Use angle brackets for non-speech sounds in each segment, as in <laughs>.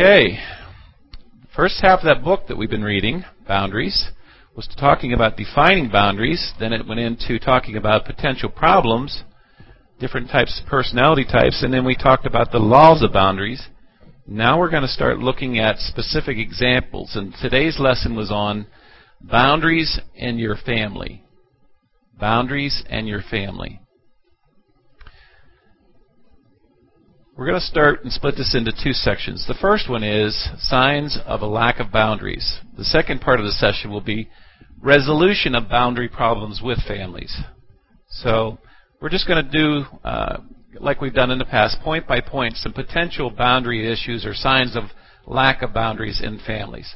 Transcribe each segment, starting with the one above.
Okay. First half of that book that we've been reading, Boundaries, was talking about defining boundaries. Then it went into talking about potential problems, different types of personality types, and then we talked about the laws of boundaries. Now we're going to start looking at specific examples. And today's lesson was on boundaries and your family. Boundaries and your family. We're going to start and split this into two sections. The first one is signs of a lack of boundaries. The second part of the session will be resolution of boundary problems with families. So we're just going to do, uh, like we've done in the past, point by point, some potential boundary issues or signs of lack of boundaries in families.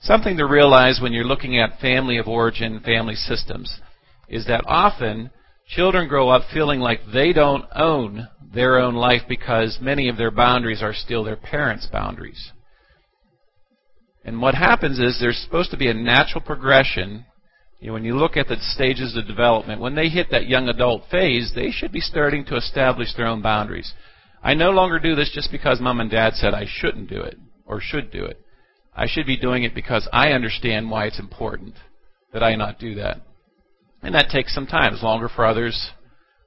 Something to realize when you're looking at family of origin, family systems, is that often children grow up feeling like they don't own their own life because many of their boundaries are still their parents' boundaries. And what happens is there's supposed to be a natural progression. You know, when you look at the stages of development, when they hit that young adult phase, they should be starting to establish their own boundaries. I no longer do this just because mom and dad said I shouldn't do it or should do it. I should be doing it because I understand why it's important that I not do that. And that takes some time. It's longer for others,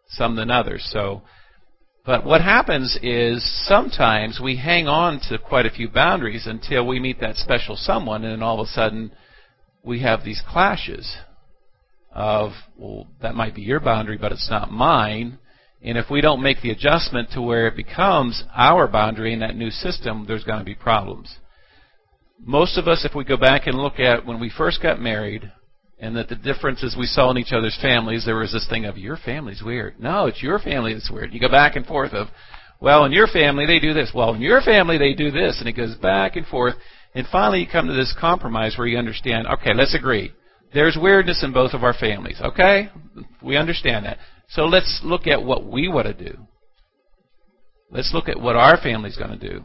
some than others. So but what happens is sometimes we hang on to quite a few boundaries until we meet that special someone, and then all of a sudden we have these clashes of, well, that might be your boundary, but it's not mine. And if we don't make the adjustment to where it becomes our boundary in that new system, there's going to be problems. Most of us, if we go back and look at when we first got married, and that the differences we saw in each other's families, there was this thing of your family's weird. No, it's your family that's weird. You go back and forth of, well, in your family they do this. Well, in your family they do this, and it goes back and forth. And finally, you come to this compromise where you understand. Okay, let's agree. There's weirdness in both of our families. Okay, we understand that. So let's look at what we want to do. Let's look at what our family's going to do.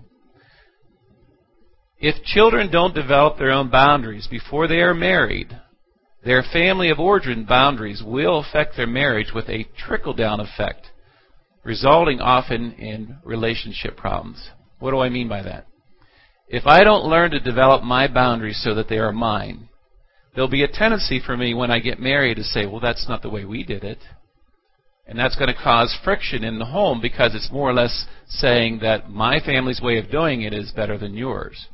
If children don't develop their own boundaries before they are married, their family of origin boundaries will affect their marriage with a trickle down effect, resulting often in relationship problems. What do I mean by that? If I don't learn to develop my boundaries so that they are mine, there'll be a tendency for me when I get married to say, well, that's not the way we did it. And that's going to cause friction in the home because it's more or less saying that my family's way of doing it is better than yours.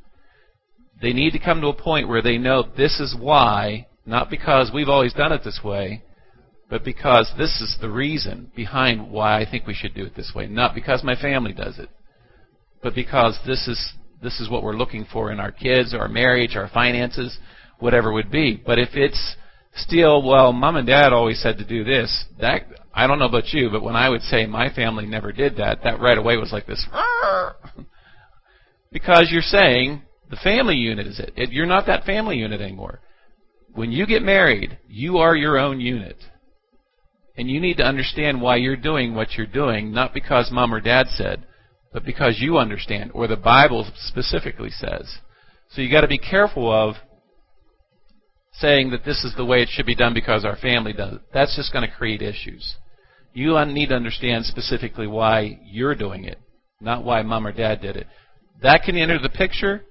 They need to come to a point where they know this is why not because we've always done it this way, but because this is the reason behind why I think we should do it this way. Not because my family does it, but because this is this is what we're looking for in our kids, our marriage, our finances, whatever it would be. But if it's still, well, mom and dad always said to do this, that I don't know about you, but when I would say my family never did that, that right away was like this. <laughs> because you're saying the family unit is it. You're not that family unit anymore. When you get married, you are your own unit. And you need to understand why you're doing what you're doing, not because mom or dad said, but because you understand, or the Bible specifically says. So you've got to be careful of saying that this is the way it should be done because our family does it. That's just going to create issues. You need to understand specifically why you're doing it, not why mom or dad did it. That can enter the picture,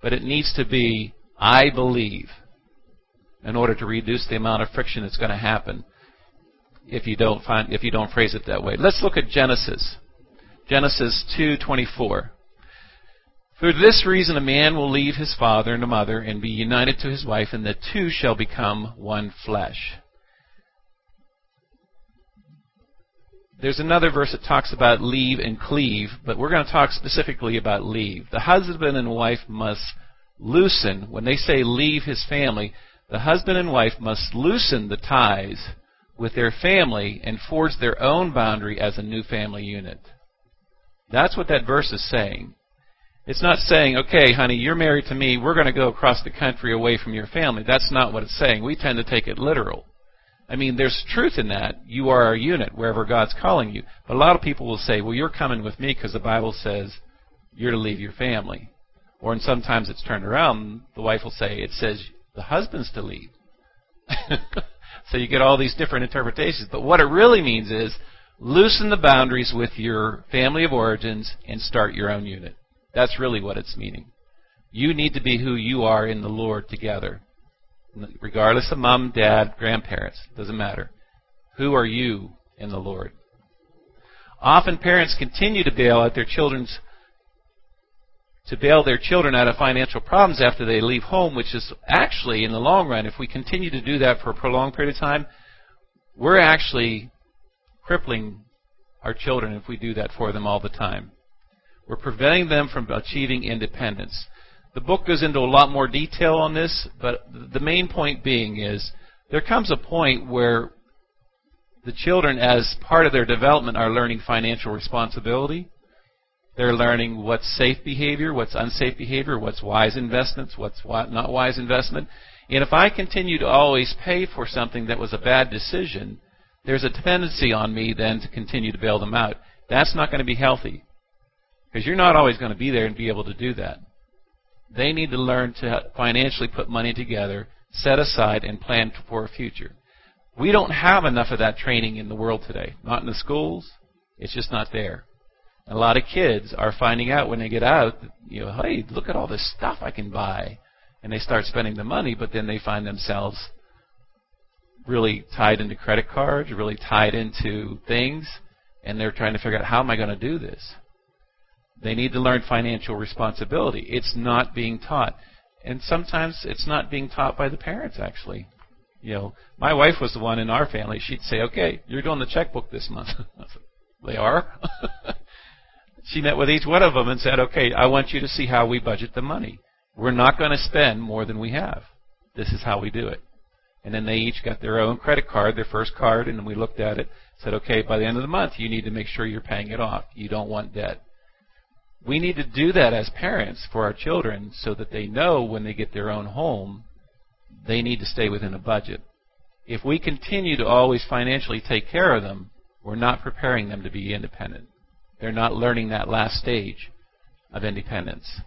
but it needs to be, I believe in order to reduce the amount of friction that's going to happen if you don't find if you don't phrase it that way. Let's look at Genesis. Genesis 2:24. For this reason a man will leave his father and mother and be united to his wife and the two shall become one flesh. There's another verse that talks about leave and cleave, but we're going to talk specifically about leave. The husband and wife must loosen, when they say leave his family, the husband and wife must loosen the ties with their family and forge their own boundary as a new family unit. That's what that verse is saying. It's not saying, okay, honey, you're married to me, we're going to go across the country away from your family. That's not what it's saying. We tend to take it literal. I mean, there's truth in that. You are our unit wherever God's calling you. But a lot of people will say, well, you're coming with me because the Bible says you're to leave your family. Or and sometimes it's turned around. The wife will say, it says the husband's to lead. <laughs> so you get all these different interpretations. But what it really means is loosen the boundaries with your family of origins and start your own unit. That's really what it's meaning. You need to be who you are in the Lord together. Regardless of mom, dad, grandparents, doesn't matter. Who are you in the Lord? Often parents continue to bail out their children's to bail their children out of financial problems after they leave home, which is actually, in the long run, if we continue to do that for a prolonged period of time, we're actually crippling our children if we do that for them all the time. We're preventing them from achieving independence. The book goes into a lot more detail on this, but the main point being is there comes a point where the children, as part of their development, are learning financial responsibility. They're learning what's safe behavior, what's unsafe behavior, what's wise investments, what's not wise investment. And if I continue to always pay for something that was a bad decision, there's a tendency on me then to continue to bail them out. That's not going to be healthy. Because you're not always going to be there and be able to do that. They need to learn to financially put money together, set aside, and plan for a future. We don't have enough of that training in the world today. Not in the schools. It's just not there. A lot of kids are finding out when they get out, you know, hey, look at all this stuff I can buy. And they start spending the money, but then they find themselves really tied into credit cards, really tied into things, and they're trying to figure out how am I going to do this? They need to learn financial responsibility. It's not being taught. And sometimes it's not being taught by the parents actually. You know, my wife was the one in our family. She'd say, "Okay, you're doing the checkbook this month." <laughs> they are. <laughs> she met with each one of them and said, "Okay, I want you to see how we budget the money. We're not going to spend more than we have. This is how we do it." And then they each got their own credit card, their first card, and we looked at it, said, "Okay, by the end of the month, you need to make sure you're paying it off. You don't want debt." We need to do that as parents for our children so that they know when they get their own home they need to stay within a budget. If we continue to always financially take care of them, we're not preparing them to be independent. They're not learning that last stage of independence.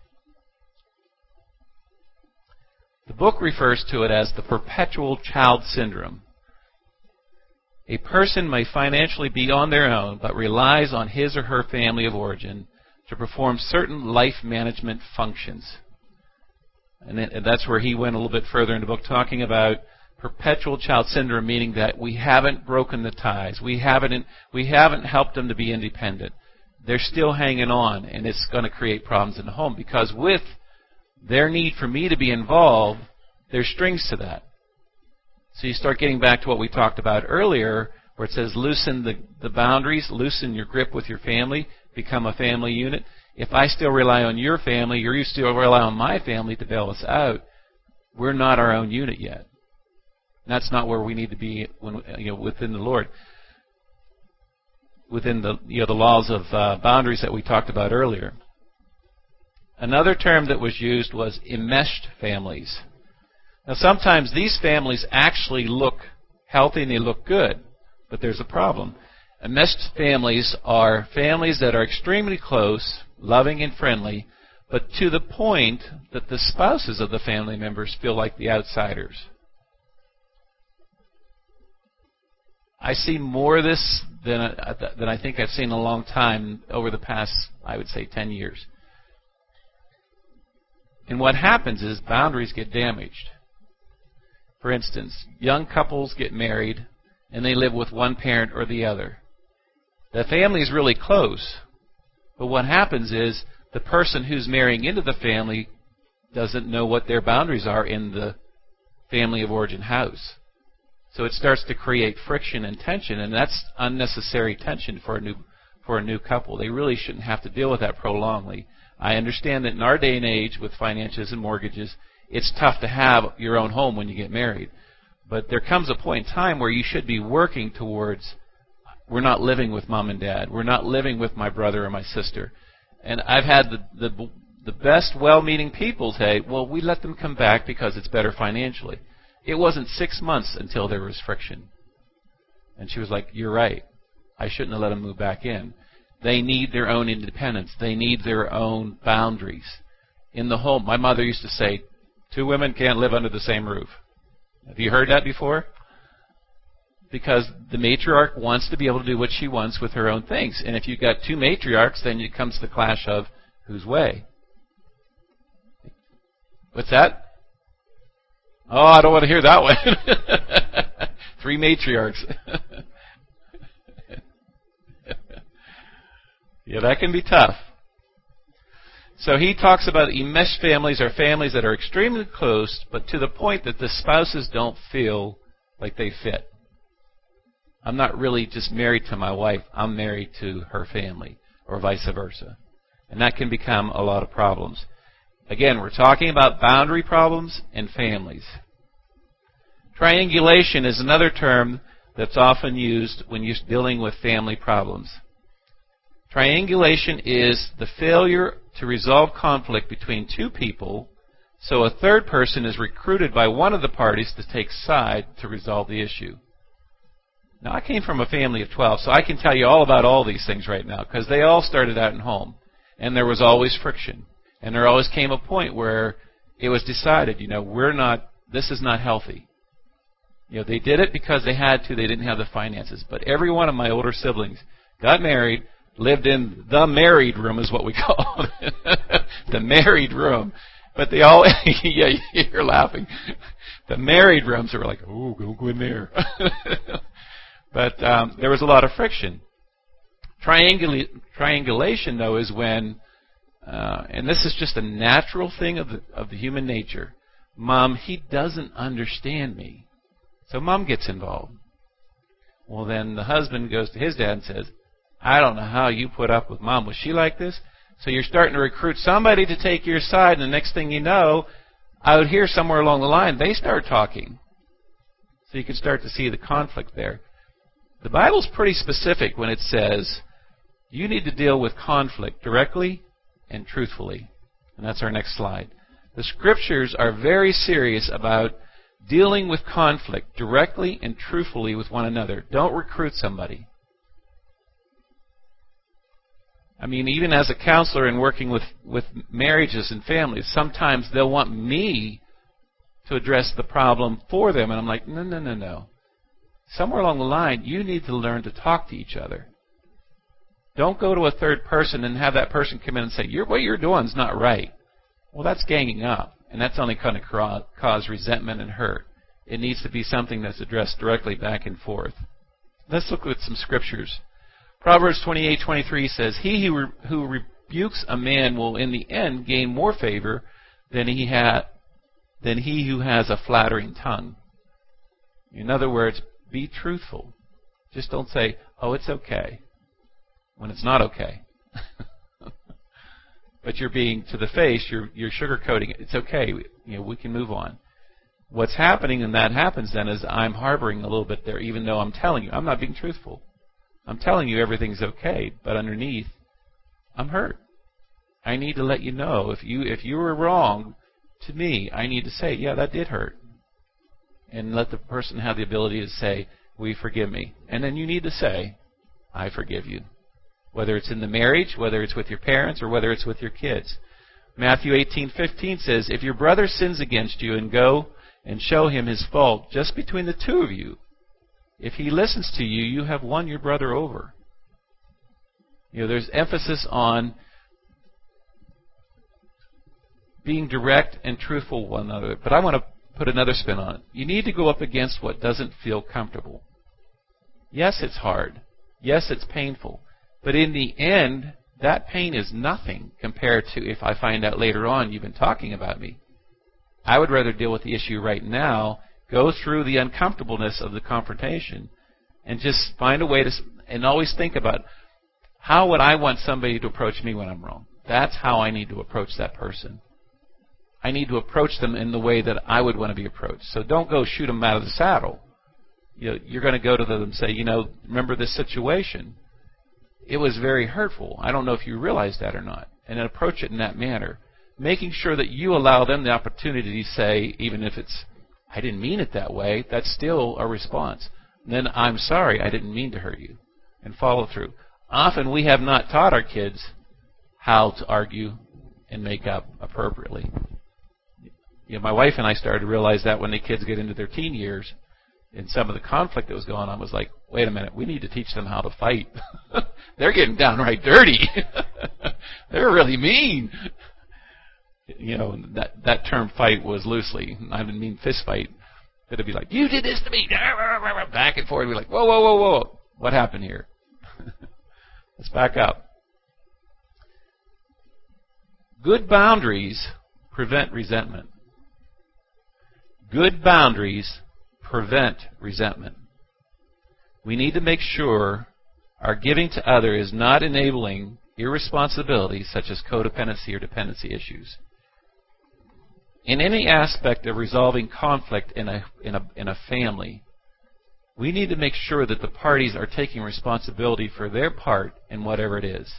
The book refers to it as the perpetual child syndrome. A person may financially be on their own, but relies on his or her family of origin to perform certain life management functions. And that's where he went a little bit further in the book, talking about perpetual child syndrome, meaning that we haven't broken the ties. We haven't, we haven't helped them to be independent. They're still hanging on, and it's going to create problems in the home because with their need for me to be involved, there's strings to that. So you start getting back to what we talked about earlier, where it says loosen the, the boundaries, loosen your grip with your family, become a family unit. If I still rely on your family, or you still rely on my family to bail us out, we're not our own unit yet. That's not where we need to be when, you know, within the Lord. Within the you know the laws of uh, boundaries that we talked about earlier. Another term that was used was enmeshed families. Now sometimes these families actually look healthy and they look good, but there's a problem. Enmeshed families are families that are extremely close, loving and friendly, but to the point that the spouses of the family members feel like the outsiders. I see more of this than uh, I, than I think I've seen in a long time over the past, I would say, 10 years. And what happens is boundaries get damaged. For instance, young couples get married and they live with one parent or the other. The family is really close, but what happens is the person who's marrying into the family doesn't know what their boundaries are in the family of origin house. So it starts to create friction and tension, and that's unnecessary tension for a new for a new couple. They really shouldn't have to deal with that prolongly. I understand that in our day and age, with finances and mortgages, it's tough to have your own home when you get married. But there comes a point in time where you should be working towards we're not living with mom and dad. We're not living with my brother or my sister. And I've had the the the best well-meaning people say, "Well, we let them come back because it's better financially." It wasn't 6 months until there was friction. And she was like, "You're right. I shouldn't have let them move back in." They need their own independence. They need their own boundaries. In the home, my mother used to say, two women can't live under the same roof. Have you heard that before? because the matriarch wants to be able to do what she wants with her own things. And if you've got two matriarchs, then it comes to the clash of whose way. What's that? Oh, I don't want to hear that one. <laughs> Three matriarchs. <laughs> yeah, that can be tough. So he talks about enmeshed families are families that are extremely close, but to the point that the spouses don't feel like they fit. I'm not really just married to my wife, I'm married to her family, or vice versa. And that can become a lot of problems. Again, we're talking about boundary problems and families. Triangulation is another term that's often used when you're dealing with family problems. Triangulation is the failure to resolve conflict between two people, so a third person is recruited by one of the parties to take side to resolve the issue. Now, I came from a family of 12, so I can tell you all about all these things right now because they all started out in home, and there was always friction. And there always came a point where it was decided, you know, we're not, this is not healthy. You know, they did it because they had to, they didn't have the finances. But every one of my older siblings got married, lived in the married room, is what we <laughs> call it. the married room. But they all, <laughs> yeah, you're laughing. The married rooms were like, oh, go in there. <laughs> but um, there was a lot of friction. Triangula- triangulation, though, is when uh, and this is just a natural thing of the, of the human nature. Mom, he doesn't understand me. So mom gets involved. Well, then the husband goes to his dad and says, I don't know how you put up with mom. Was she like this? So you're starting to recruit somebody to take your side, and the next thing you know, out here somewhere along the line, they start talking. So you can start to see the conflict there. The Bible's pretty specific when it says you need to deal with conflict directly and truthfully. And that's our next slide. The scriptures are very serious about dealing with conflict directly and truthfully with one another. Don't recruit somebody. I mean, even as a counselor and working with, with marriages and families, sometimes they'll want me to address the problem for them. And I'm like, no, no, no, no. Somewhere along the line, you need to learn to talk to each other. Don't go to a third person and have that person come in and say, you're, what you're doing is not right. Well, that's ganging up, and that's only going to cause resentment and hurt. It needs to be something that's addressed directly back and forth. Let's look at some scriptures. Proverbs 28:23 says, "He who, re- who rebukes a man will in the end gain more favor than he ha- than he who has a flattering tongue." In other words, be truthful. Just don't say, "Oh, it's okay." When it's not okay. <laughs> but you're being to the face, you're you're sugarcoating it. It's okay. You know, we can move on. What's happening and that happens then is I'm harboring a little bit there, even though I'm telling you I'm not being truthful. I'm telling you everything's okay, but underneath, I'm hurt. I need to let you know if you if you were wrong to me, I need to say, yeah, that did hurt, and let the person have the ability to say, we forgive me?" And then you need to say, "I forgive you." Whether it's in the marriage, whether it's with your parents, or whether it's with your kids. Matthew 18:15 says, "If your brother sins against you, and go and show him his fault just between the two of you, if he listens to you, you have won your brother over." You know, there's emphasis on being direct and truthful with one another. But I want to put another spin on it. You need to go up against what doesn't feel comfortable. Yes, it's hard. Yes, it's painful. But in the end, that pain is nothing compared to if I find out later on you've been talking about me. I would rather deal with the issue right now, go through the uncomfortableness of the confrontation, and just find a way to, and always think about how would I want somebody to approach me when I'm wrong? That's how I need to approach that person. I need to approach them in the way that I would want to be approached. So don't go shoot them out of the saddle. You know, you're going to go to them and say, you know, remember this situation it was very hurtful. I don't know if you realize that or not. And approach it in that manner. Making sure that you allow them the opportunity to say, even if it's, I didn't mean it that way, that's still a response. And then, I'm sorry, I didn't mean to hurt you. And follow through. Often we have not taught our kids how to argue and make up appropriately. You know, my wife and I started to realize that when the kids get into their teen years, in some of the conflict that was going on was like, wait a minute, we need to teach them how to fight. <laughs> They're getting downright dirty. <laughs> They're really mean. You know, that that term fight was loosely. I didn't mean fist fight. It'd be like, "You did this to me," <laughs> back and forth. We're like, "Whoa, whoa, whoa, whoa! What happened here?" Let's back up. Good boundaries prevent resentment. Good boundaries prevent resentment. We need to make sure our giving to other is not enabling irresponsibility such as codependency or dependency issues. In any aspect of resolving conflict in a, in a, in a family, we need to make sure that the parties are taking responsibility for their part in whatever it is.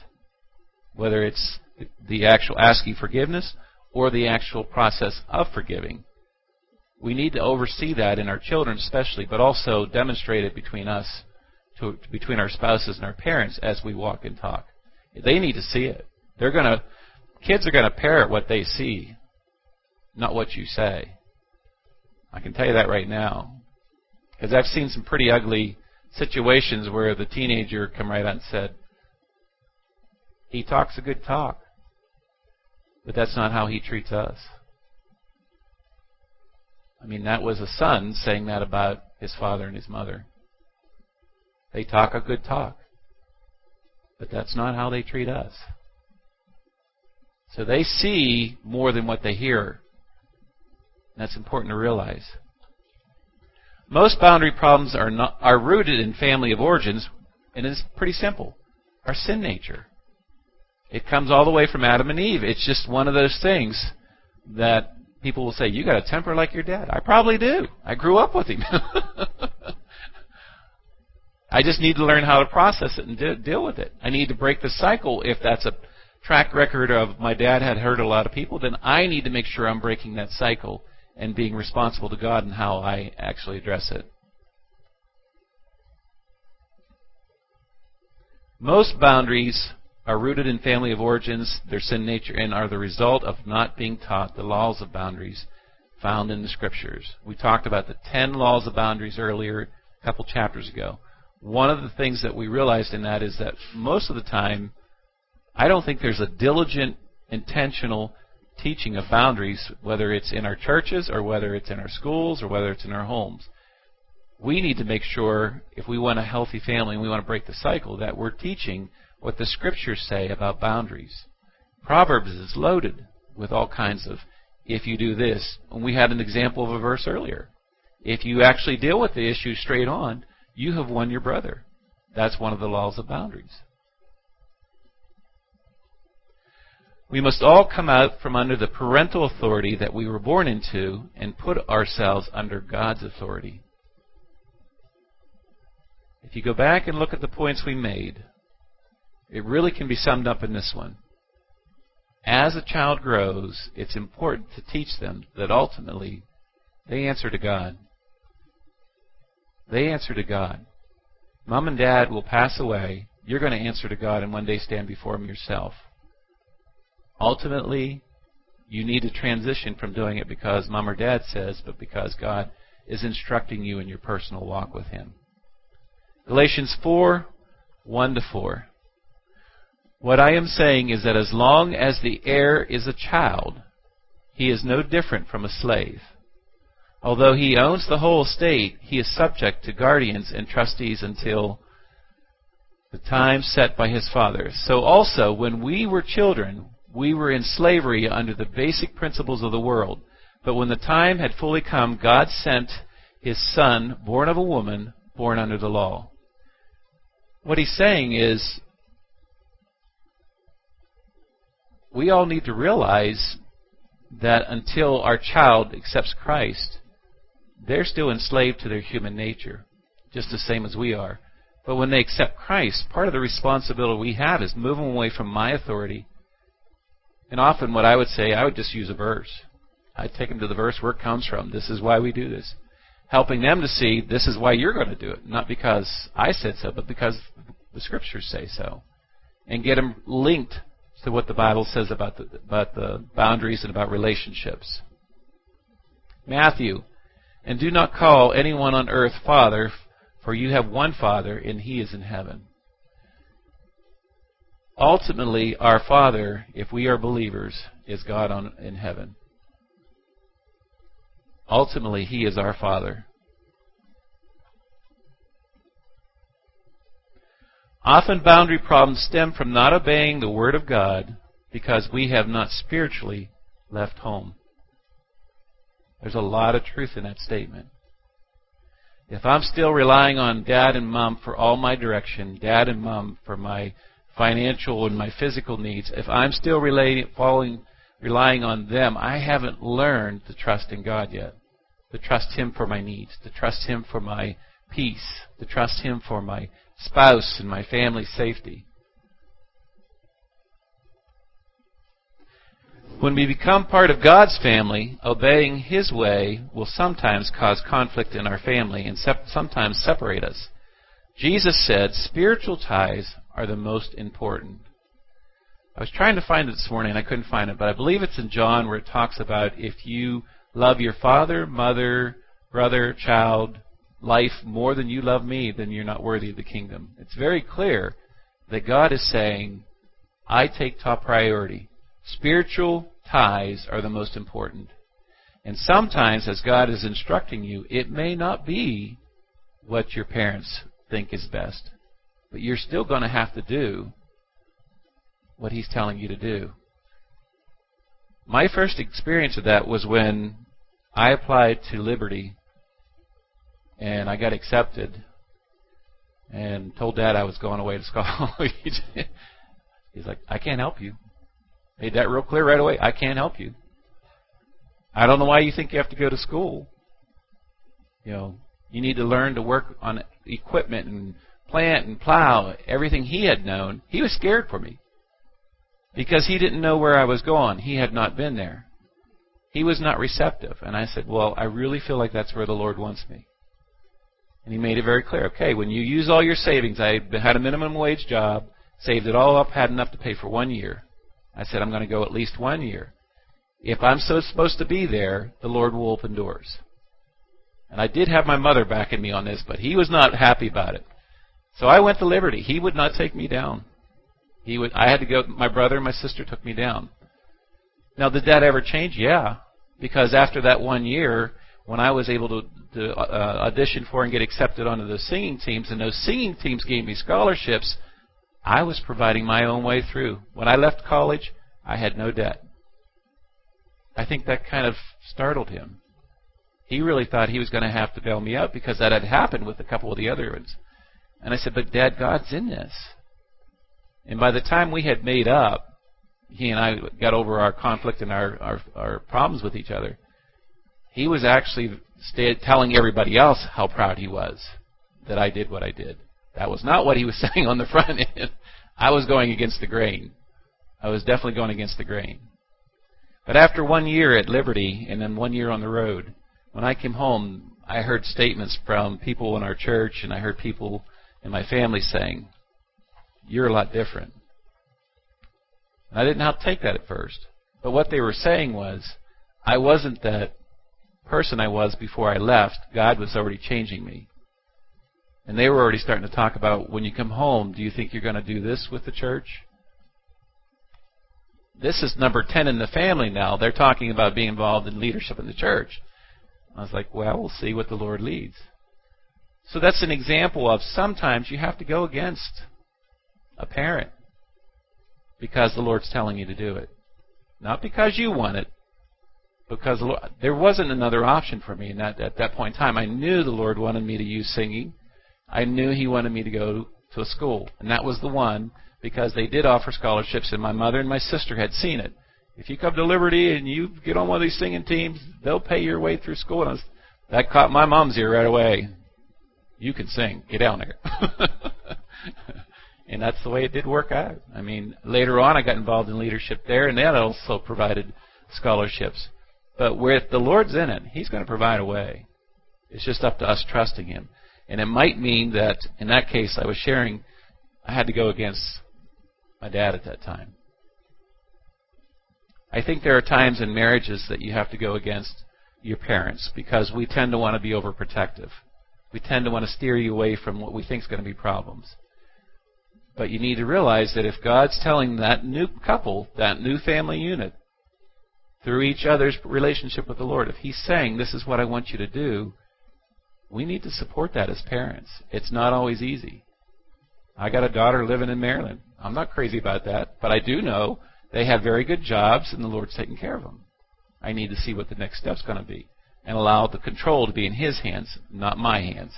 Whether it's the actual asking forgiveness or the actual process of forgiving. We need to oversee that in our children especially, but also demonstrate it between us, to, between our spouses and our parents as we walk and talk. They need to see it. They're gonna, kids are gonna parrot what they see, not what you say. I can tell you that right now, because I've seen some pretty ugly situations where the teenager come right out and said, "He talks a good talk, but that's not how he treats us." I mean, that was a son saying that about his father and his mother. They talk a good talk. But that's not how they treat us. So they see more than what they hear. That's important to realize. Most boundary problems are not, are rooted in family of origins, and it's pretty simple. Our sin nature. It comes all the way from Adam and Eve. It's just one of those things that people will say, "You got a temper like your dad." I probably do. I grew up with him. <laughs> I just need to learn how to process it and de- deal with it. I need to break the cycle. If that's a track record of my dad had hurt a lot of people, then I need to make sure I'm breaking that cycle and being responsible to God and how I actually address it. Most boundaries are rooted in family of origins, their sin nature, and are the result of not being taught the laws of boundaries found in the scriptures. We talked about the ten laws of boundaries earlier, a couple chapters ago one of the things that we realized in that is that most of the time, I don't think there's a diligent, intentional teaching of boundaries, whether it's in our churches or whether it's in our schools or whether it's in our homes. We need to make sure, if we want a healthy family and we want to break the cycle, that we're teaching what the scriptures say about boundaries. Proverbs is loaded with all kinds of, if you do this, and we had an example of a verse earlier. If you actually deal with the issue straight on, you have won your brother. That's one of the laws of boundaries. We must all come out from under the parental authority that we were born into and put ourselves under God's authority. If you go back and look at the points we made, it really can be summed up in this one. As a child grows, it's important to teach them that ultimately they answer to God. They answer to God. Mom and dad will pass away. You're going to answer to God and one day stand before Him yourself. Ultimately, you need to transition from doing it because mom or dad says, but because God is instructing you in your personal walk with Him. Galatians 4 1 to 4. What I am saying is that as long as the heir is a child, he is no different from a slave Although he owns the whole estate, he is subject to guardians and trustees until the time set by his father. So also, when we were children, we were in slavery under the basic principles of the world. But when the time had fully come, God sent his son, born of a woman, born under the law. What he's saying is, we all need to realize that until our child accepts Christ, they're still enslaved to their human nature, just the same as we are. But when they accept Christ, part of the responsibility we have is moving away from my authority. And often, what I would say, I would just use a verse. I'd take them to the verse where it comes from. This is why we do this. Helping them to see this is why you're going to do it. Not because I said so, but because the scriptures say so. And get them linked to what the Bible says about the, about the boundaries and about relationships. Matthew and do not call anyone on earth Father, for you have one Father, and he is in heaven. ultimately, our Father, if we are believers, is God on, in heaven. Ultimately, He is our Father. Often boundary problems stem from not obeying the Word of God because we have not spiritually left home. There's a lot of truth in that statement. If I'm still relying on dad and mom for all my direction, dad and mom for my financial and my physical needs, if I'm still relating, following, relying on them, I haven't learned to trust in God yet. To trust Him for my needs, to trust Him for my peace, to trust Him for my spouse and my family's safety. When we become part of God's family, obeying His way will sometimes cause conflict in our family and sep- sometimes separate us. Jesus said spiritual ties are the most important. I was trying to find it this morning and I couldn't find it, but I believe it's in John where it talks about if you love your father, mother, brother, child, life more than you love me, then you're not worthy of the kingdom. It's very clear that God is saying, I take top priority. Spiritual ties are the most important. And sometimes, as God is instructing you, it may not be what your parents think is best. But you're still going to have to do what He's telling you to do. My first experience of that was when I applied to Liberty and I got accepted and told Dad I was going away to <laughs> college. He's like, I can't help you. Made that real clear right away. I can't help you. I don't know why you think you have to go to school. You know, you need to learn to work on equipment and plant and plow. Everything he had known. He was scared for me because he didn't know where I was going. He had not been there. He was not receptive. And I said, Well, I really feel like that's where the Lord wants me. And he made it very clear. Okay, when you use all your savings, I had a minimum wage job, saved it all up, had enough to pay for one year. I said, I'm going to go at least one year. If I'm so supposed to be there, the Lord will open doors. And I did have my mother backing me on this, but he was not happy about it. So I went to Liberty. He would not take me down. He would. I had to go. My brother and my sister took me down. Now, did that ever change? Yeah, because after that one year, when I was able to, to uh, audition for and get accepted onto those singing teams, and those singing teams gave me scholarships, I was providing my own way through. When I left college, I had no debt. I think that kind of startled him. He really thought he was going to have to bail me out because that had happened with a couple of the other ones. And I said, But Dad, God's in this. And by the time we had made up, he and I got over our conflict and our, our, our problems with each other. He was actually telling everybody else how proud he was that I did what I did. That was not what he was <laughs> saying on the front end. I was going against the grain. I was definitely going against the grain. But after one year at Liberty and then one year on the road, when I came home, I heard statements from people in our church and I heard people in my family saying, You're a lot different. And I didn't how to take that at first. But what they were saying was, I wasn't that person I was before I left. God was already changing me. And they were already starting to talk about when you come home, do you think you're going to do this with the church? This is number 10 in the family now. They're talking about being involved in leadership in the church. I was like, well, we'll see what the Lord leads. So that's an example of sometimes you have to go against a parent because the Lord's telling you to do it. Not because you want it, because there wasn't another option for me that, at that point in time. I knew the Lord wanted me to use singing. I knew He wanted me to go to a school, and that was the one because they did offer scholarships, and my mother and my sister had seen it. If you come to Liberty and you get on one of these singing teams, they'll pay your way through school. And was, that caught my mom's ear right away. You can sing. Get down there. <laughs> and that's the way it did work out. I mean, later on, I got involved in leadership there, and that also provided scholarships. But with the Lord's in it, He's going to provide a way. It's just up to us trusting Him. And it might mean that in that case, I was sharing, I had to go against my dad at that time. I think there are times in marriages that you have to go against your parents because we tend to want to be overprotective. We tend to want to steer you away from what we think is going to be problems. But you need to realize that if God's telling that new couple, that new family unit, through each other's relationship with the Lord, if He's saying, This is what I want you to do, we need to support that as parents. It's not always easy. I got a daughter living in Maryland. I'm not crazy about that, but I do know they have very good jobs and the Lord's taking care of them. I need to see what the next step's going to be and allow the control to be in His hands, not my hands.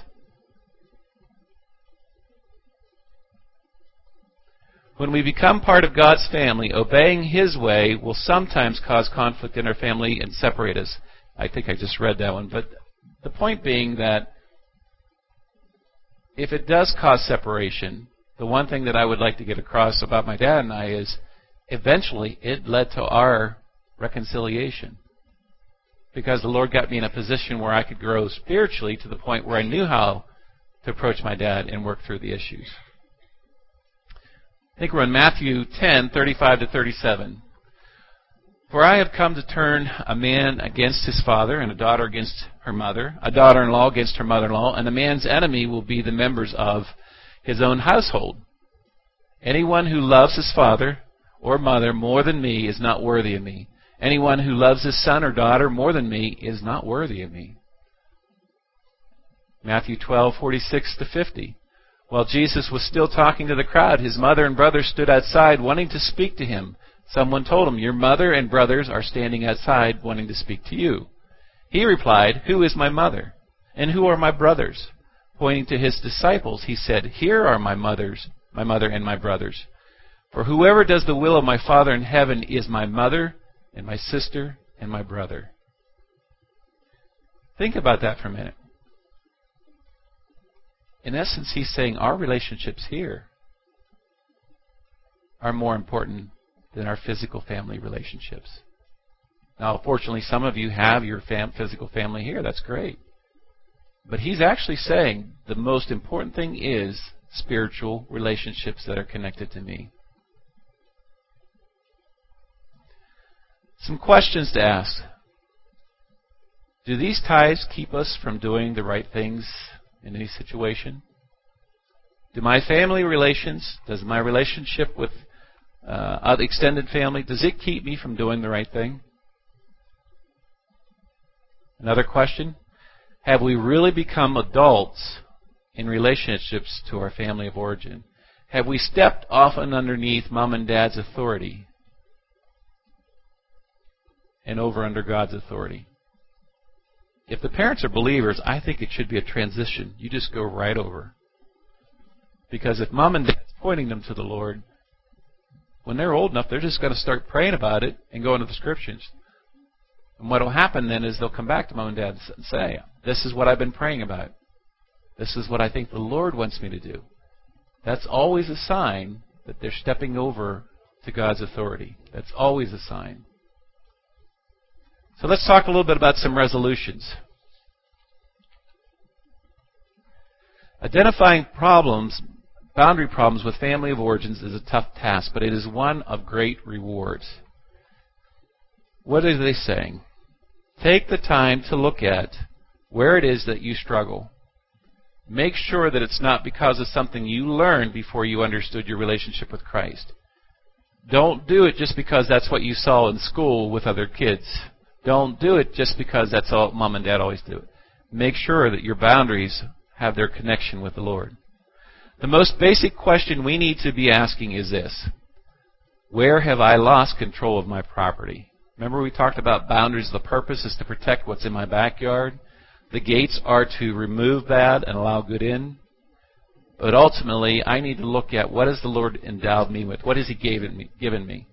When we become part of God's family, obeying His way will sometimes cause conflict in our family and separate us. I think I just read that one. But the point being that if it does cause separation, the one thing that I would like to get across about my dad and I is eventually it led to our reconciliation. Because the Lord got me in a position where I could grow spiritually to the point where I knew how to approach my dad and work through the issues. I think we're in Matthew 10, 35 to 37. For I have come to turn a man against his father, and a daughter against her mother, a daughter in law against her mother in law, and a man's enemy will be the members of his own household. Anyone who loves his father or mother more than me is not worthy of me. Anyone who loves his son or daughter more than me is not worthy of me. Matthew 12:46 to 50. While Jesus was still talking to the crowd, his mother and brothers stood outside wanting to speak to him. Someone told him, Your mother and brothers are standing outside wanting to speak to you. He replied, Who is my mother? And who are my brothers? Pointing to his disciples, he said, Here are my mothers, my mother and my brothers. For whoever does the will of my Father in heaven is my mother and my sister and my brother. Think about that for a minute in essence, he's saying our relationships here are more important than our physical family relationships. Now, fortunately, some of you have your fam- physical family here. That's great. But he's actually saying the most important thing is spiritual relationships that are connected to me. Some questions to ask. Do these ties keep us from doing the right things in any situation? Do my family relations, does my relationship with uh, extended family, does it keep me from doing the right thing? Another question Have we really become adults in relationships to our family of origin? Have we stepped off and underneath mom and dad's authority and over under God's authority? If the parents are believers, I think it should be a transition. You just go right over. Because if mom and dad's pointing them to the Lord, when they're old enough, they're just going to start praying about it and go into the scriptures. And what will happen then is they'll come back to mom and dad and say, This is what I've been praying about. This is what I think the Lord wants me to do. That's always a sign that they're stepping over to God's authority. That's always a sign. So let's talk a little bit about some resolutions. Identifying problems, boundary problems with family of origins is a tough task, but it is one of great rewards. What are they saying? Take the time to look at where it is that you struggle. Make sure that it's not because of something you learned before you understood your relationship with Christ. Don't do it just because that's what you saw in school with other kids. Don't do it just because that's all mom and dad always do. Make sure that your boundaries have their connection with the Lord. The most basic question we need to be asking is this Where have I lost control of my property? Remember, we talked about boundaries. The purpose is to protect what's in my backyard. The gates are to remove bad and allow good in. But ultimately, I need to look at what has the Lord endowed me with? What has He? Given me?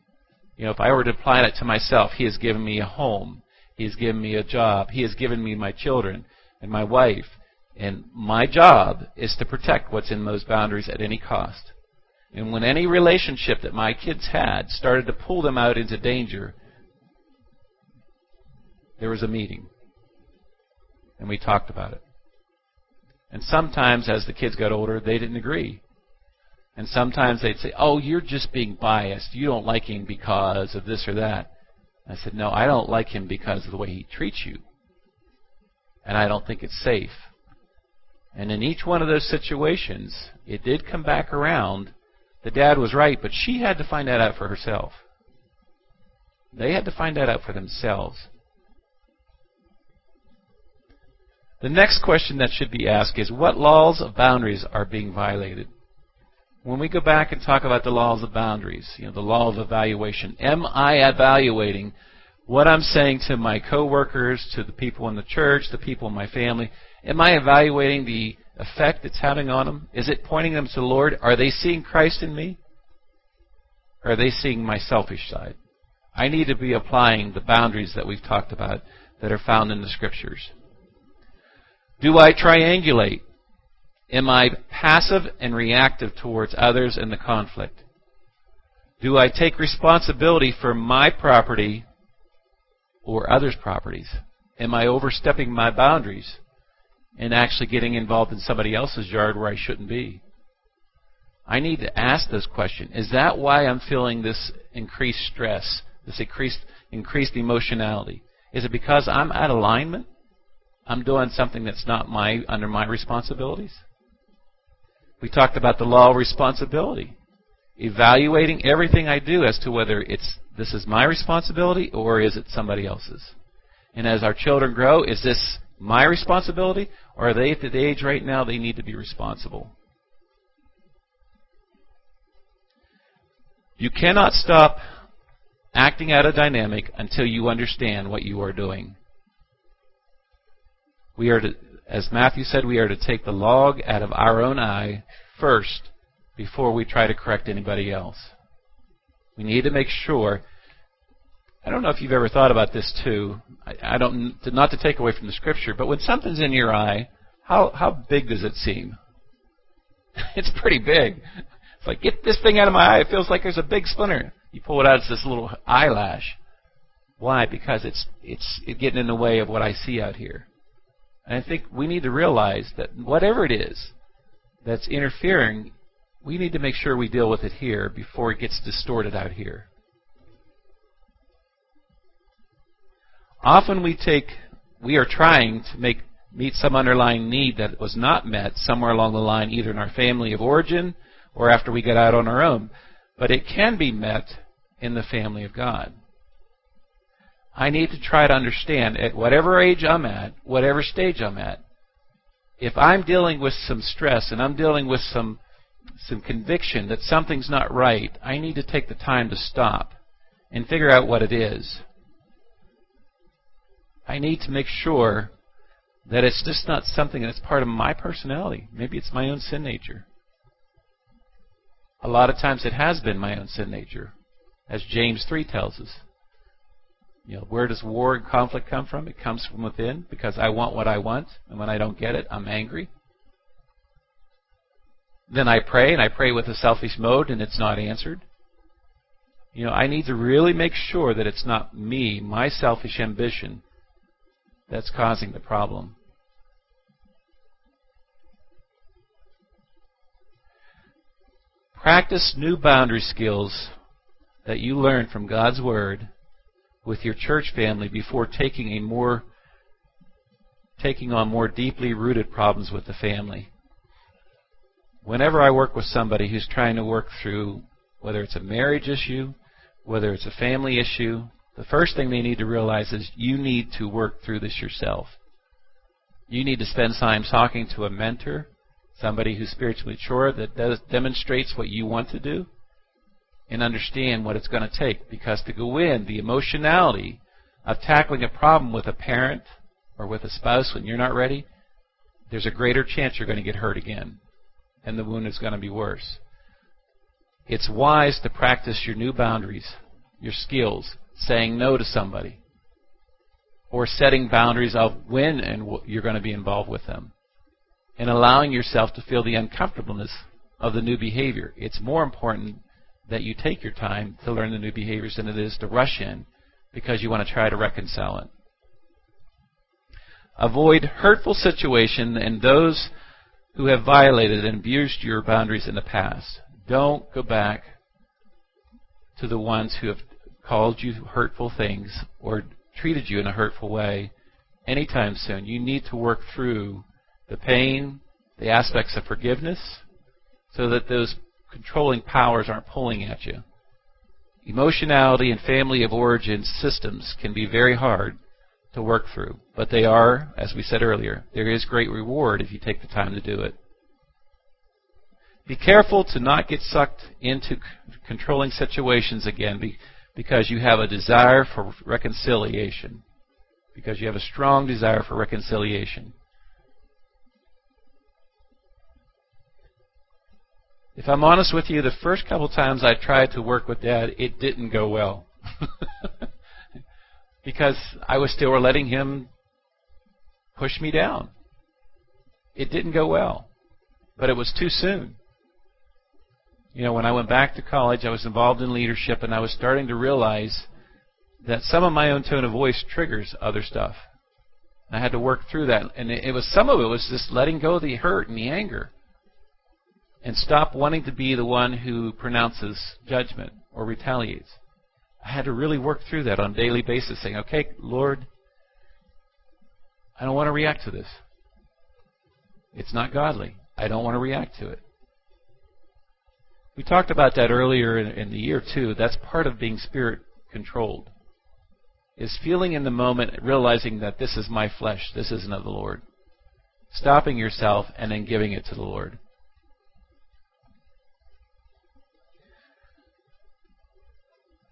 You know, if I were to apply that to myself, He has given me a home. He has given me a job. He has given me my children and my wife. And my job is to protect what's in those boundaries at any cost. And when any relationship that my kids had started to pull them out into danger, there was a meeting. And we talked about it. And sometimes, as the kids got older, they didn't agree. And sometimes they'd say, Oh, you're just being biased. You don't like him because of this or that. I said, No, I don't like him because of the way he treats you. And I don't think it's safe. And in each one of those situations, it did come back around the dad was right, but she had to find that out for herself. They had to find that out for themselves. The next question that should be asked is what laws of boundaries are being violated? When we go back and talk about the laws of boundaries, you know, the law of evaluation, am I evaluating what I'm saying to my coworkers, to the people in the church, the people in my family? Am I evaluating the effect it's having on them? Is it pointing them to the Lord? Are they seeing Christ in me? Or are they seeing my selfish side? I need to be applying the boundaries that we've talked about that are found in the Scriptures. Do I triangulate? Am I passive and reactive towards others in the conflict? Do I take responsibility for my property or others' properties? Am I overstepping my boundaries and actually getting involved in somebody else's yard where I shouldn't be? I need to ask this question. Is that why I'm feeling this increased stress, this increased increased emotionality? Is it because I'm out of alignment? I'm doing something that's not my under my responsibilities? We talked about the law of responsibility. Evaluating everything I do as to whether it's this is my responsibility or is it somebody else's. And as our children grow, is this my responsibility or are they at the age right now they need to be responsible? You cannot stop acting out a dynamic until you understand what you are doing. We are to, as Matthew said, we are to take the log out of our own eye first before we try to correct anybody else. We need to make sure. I don't know if you've ever thought about this too. I, I don't not to take away from the scripture, but when something's in your eye, how how big does it seem? <laughs> it's pretty big. It's like get this thing out of my eye. It feels like there's a big splinter. You pull it out, it's this little eyelash. Why? Because it's it's getting in the way of what I see out here. And I think we need to realize that whatever it is that's interfering, we need to make sure we deal with it here before it gets distorted out here. Often we take, we are trying to make meet some underlying need that was not met somewhere along the line, either in our family of origin or after we get out on our own. But it can be met in the family of God. I need to try to understand at whatever age I'm at, whatever stage I'm at, if I'm dealing with some stress and I'm dealing with some some conviction that something's not right, I need to take the time to stop and figure out what it is. I need to make sure that it's just not something that's part of my personality. Maybe it's my own sin nature. A lot of times it has been my own sin nature, as James 3 tells us. You know, where does war and conflict come from? It comes from within because I want what I want, and when I don't get it, I'm angry. Then I pray, and I pray with a selfish mode, and it's not answered. You know, I need to really make sure that it's not me, my selfish ambition, that's causing the problem. Practice new boundary skills that you learn from God's Word with your church family before taking a more taking on more deeply rooted problems with the family. Whenever I work with somebody who's trying to work through whether it's a marriage issue, whether it's a family issue, the first thing they need to realize is you need to work through this yourself. You need to spend time talking to a mentor, somebody who's spiritually mature that does, demonstrates what you want to do, and understand what it's going to take. Because to go in, the emotionality of tackling a problem with a parent or with a spouse when you're not ready, there's a greater chance you're going to get hurt again. And the wound is going to be worse. It's wise to practice your new boundaries, your skills, saying no to somebody, or setting boundaries of when and you're going to be involved with them, and allowing yourself to feel the uncomfortableness of the new behavior. It's more important that you take your time to learn the new behaviors than it is to rush in because you want to try to reconcile it. Avoid hurtful situations and those who have violated and abused your boundaries in the past. Don't go back to the ones who have called you hurtful things or treated you in a hurtful way anytime soon. You need to work through the pain, the aspects of forgiveness, so that those controlling powers aren't pulling at you. Emotionality and family of origin systems can be very hard to work through, but they are, as we said earlier, there is great reward if you take the time to do it. Be careful to not get sucked into c- controlling situations again be, because you have a desire for reconciliation. Because you have a strong desire for reconciliation. If I'm honest with you, the first couple times I tried to work with Dad, it didn't go well. <laughs> because I was still letting him push me down. It didn't go well. But it was too soon. You know, when I went back to college, I was involved in leadership and I was starting to realize that some of my own tone of voice triggers other stuff. I had to work through that. And it was some of it was just letting go of the hurt and the anger and stop wanting to be the one who pronounces judgment or retaliates. I had to really work through that on a daily basis, saying, okay, Lord, I don't want to react to this. It's not godly. I don't want to react to it. We talked about that earlier in, in the year, too. That's part of being spirit controlled. Is feeling in the moment, realizing that this is my flesh, this isn't of the Lord. Stopping yourself and then giving it to the Lord.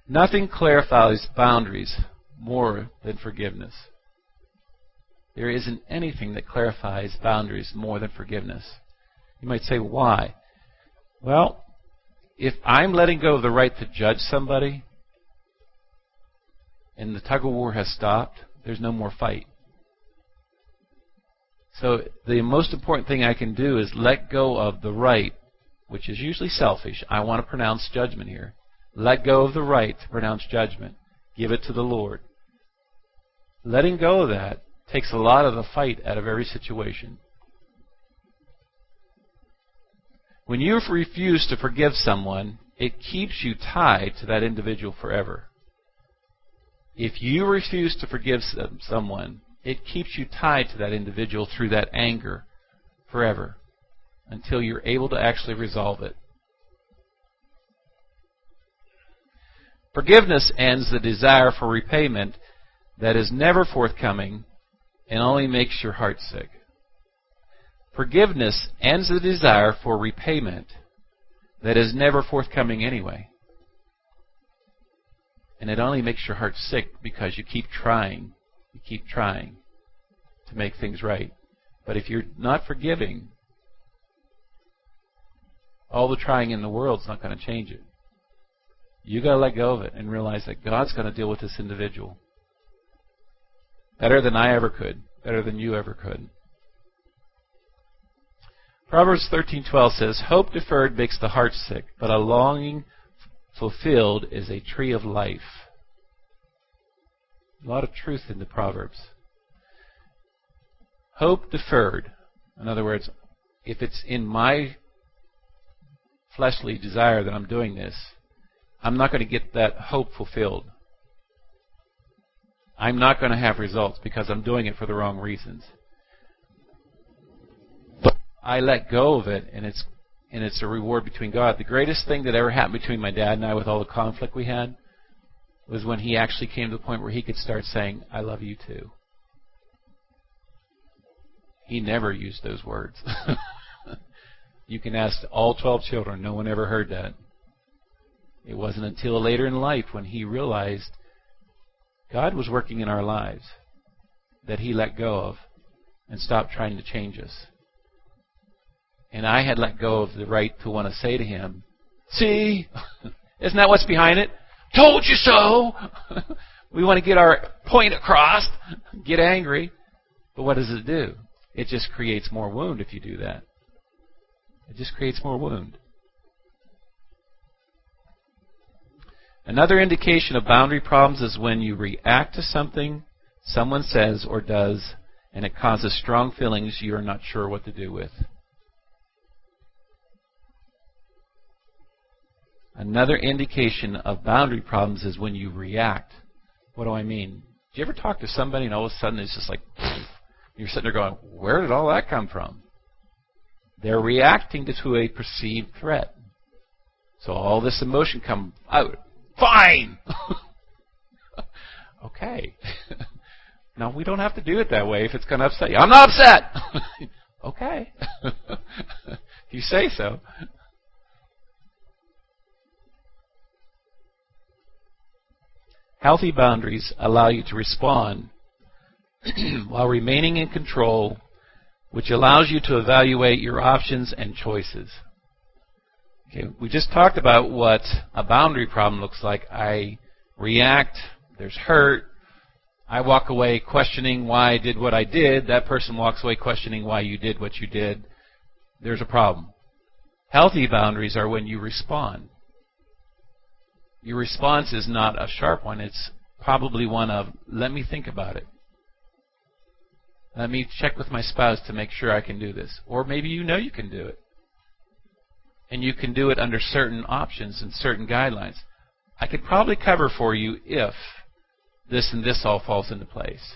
Nothing clarifies boundaries more than forgiveness. There isn't anything that clarifies boundaries more than forgiveness. You might say, why? Well, if I'm letting go of the right to judge somebody and the tug of war has stopped, there's no more fight. So the most important thing I can do is let go of the right, which is usually selfish. I want to pronounce judgment here. Let go of the right to pronounce judgment. Give it to the Lord. Letting go of that takes a lot of the fight out of every situation. When you refuse to forgive someone, it keeps you tied to that individual forever. If you refuse to forgive someone, it keeps you tied to that individual through that anger forever until you're able to actually resolve it. Forgiveness ends the desire for repayment that is never forthcoming and only makes your heart sick. Forgiveness ends the desire for repayment that is never forthcoming anyway. And it only makes your heart sick because you keep trying, you keep trying to make things right. But if you're not forgiving, all the trying in the world is not going to change it. You got to let go of it and realize that God's going to deal with this individual better than I ever could, better than you ever could. Proverbs 13:12 says, "Hope deferred makes the heart sick, but a longing fulfilled is a tree of life." A lot of truth in the Proverbs. Hope deferred. In other words, if it's in my fleshly desire that I'm doing this, I'm not going to get that hope fulfilled. I'm not going to have results because I'm doing it for the wrong reasons. But I let go of it, and it's and it's a reward between God. The greatest thing that ever happened between my dad and I, with all the conflict we had, was when he actually came to the point where he could start saying, "I love you too." He never used those words. <laughs> you can ask all 12 children; no one ever heard that. It wasn't until later in life when he realized God was working in our lives that he let go of and stopped trying to change us. And I had let go of the right to want to say to him, See, <laughs> isn't that what's behind it? Told you so! <laughs> we want to get our point across, <laughs> get angry. But what does it do? It just creates more wound if you do that. It just creates more wound. Another indication of boundary problems is when you react to something someone says or does and it causes strong feelings you are not sure what to do with. Another indication of boundary problems is when you react. What do I mean? Do you ever talk to somebody and all of a sudden it's just like, <sniffs> you're sitting there going, where did all that come from? They're reacting to a perceived threat. So all this emotion comes out. Fine. <laughs> okay. <laughs> now we don't have to do it that way if it's going to upset you. I'm not upset. <laughs> okay. you say so. Healthy boundaries allow you to respond <clears throat> while remaining in control, which allows you to evaluate your options and choices. Okay, we just talked about what a boundary problem looks like. I react, there's hurt, I walk away questioning why I did what I did, that person walks away questioning why you did what you did. There's a problem. Healthy boundaries are when you respond your response is not a sharp one. It's probably one of, let me think about it. Let me check with my spouse to make sure I can do this. Or maybe you know you can do it. And you can do it under certain options and certain guidelines. I could probably cover for you if this and this all falls into place,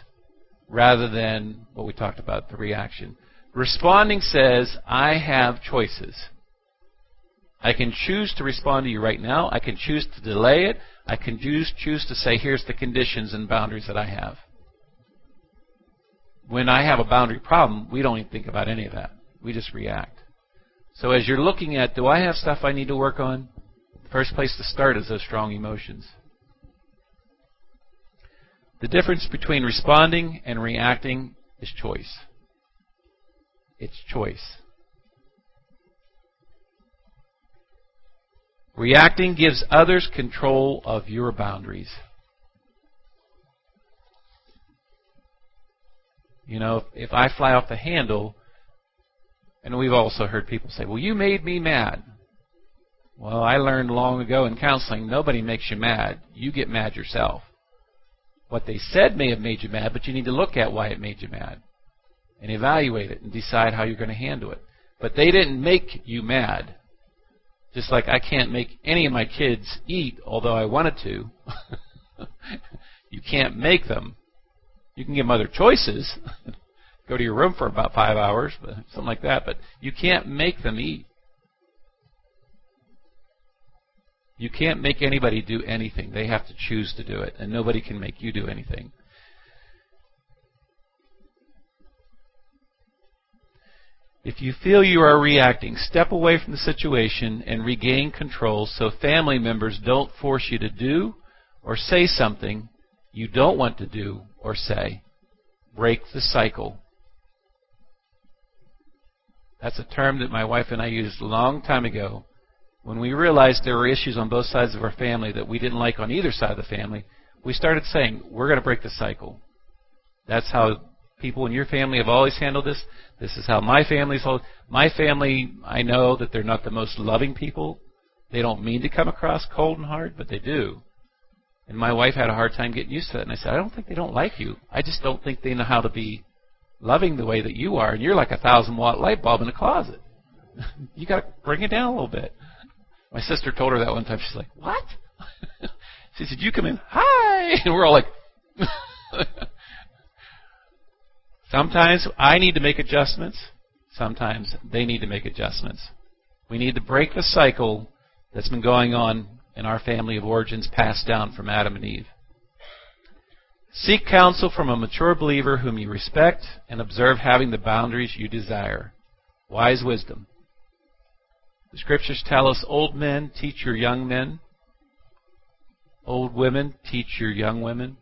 rather than what we talked about, the reaction. Responding says, I have choices. I can choose to respond to you right now. I can choose to delay it. I can choose, choose to say, here's the conditions and boundaries that I have. When I have a boundary problem, we don't even think about any of that. We just react. So as you're looking at, do I have stuff I need to work on? The first place to start is those strong emotions. The difference between responding and reacting is choice. It's choice. Reacting gives others control of your boundaries. You know, if I fly off the handle, and we've also heard people say, well, you made me mad. Well, I learned long ago in counseling, nobody makes you mad. You get mad yourself. What they said may have made you mad, but you need to look at why it made you mad and evaluate it and decide how you're going to handle it. But they didn't make you mad. Just like I can't make any of my kids eat, although I wanted to. <laughs> you can't make them. You can give them other choices. <laughs> Go to your room for about five hours, something like that. But you can't make them eat. You can't make anybody do anything. They have to choose to do it, and nobody can make you do anything. If you feel you are reacting, step away from the situation and regain control so family members don't force you to do or say something you don't want to do or say. Break the cycle. That's a term that my wife and I used a long time ago. When we realized there were issues on both sides of our family that we didn't like on either side of the family, we started saying, we're going to break the cycle. That's how people in your family have always handled this. This is how my family's hold. My family, I know that they're not the most loving people. They don't mean to come across cold and hard, but they do. And my wife had a hard time getting used to it. And I said, I don't think they don't like you. I just don't think they know how to be loving the way that you are. And you're like a thousand watt light bulb in a closet. <laughs> you got to bring it down a little bit. My sister told her that one time. She's like, What? <laughs> she said, You come in, hi. <laughs> And we're all like, Sometimes I need to make adjustments. Sometimes they need to make adjustments. We need to break the cycle that's been going on in our family of origins passed down from Adam and Eve. Seek counsel from a mature believer whom you respect and observe having the boundaries you desire. Wise wisdom. The scriptures tell us old men teach your young men. Old women teach your young women.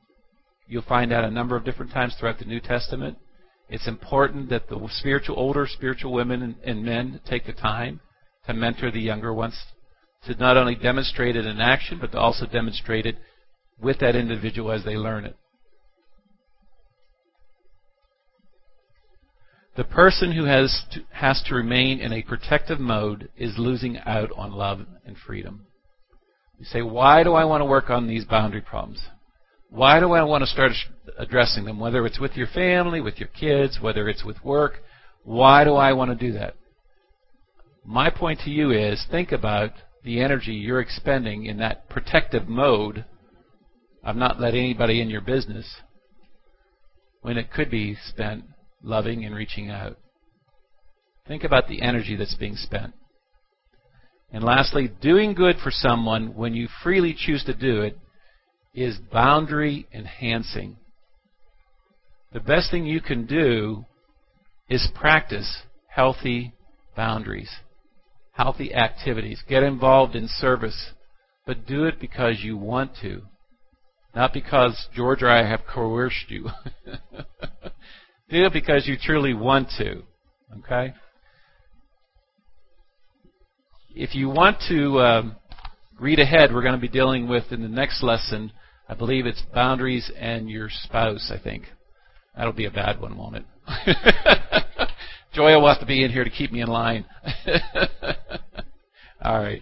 You'll find that a number of different times throughout the New Testament. It's important that the spiritual, older spiritual women and, and men take the time to mentor the younger ones, to not only demonstrate it in action, but to also demonstrate it with that individual as they learn it. The person who has to, has to remain in a protective mode is losing out on love and freedom. You say, why do I want to work on these boundary problems? Why do I want to start addressing them? Whether it's with your family, with your kids, whether it's with work, why do I want to do that? My point to you is think about the energy you're expending in that protective mode of not letting anybody in your business when it could be spent loving and reaching out. Think about the energy that's being spent. And lastly, doing good for someone when you freely choose to do it is boundary enhancing. The best thing you can do is practice healthy boundaries, healthy activities. Get involved in service, but do it because you want to, not because George or I have coerced you. <laughs> do it because you truly want to. Okay? If you want to um, read ahead, we're going to be dealing with in the next lesson, I believe it's boundaries and your spouse, I think. That'll be a bad one, won't it? <laughs> Joya wants to be in here to keep me in line. <laughs> All right.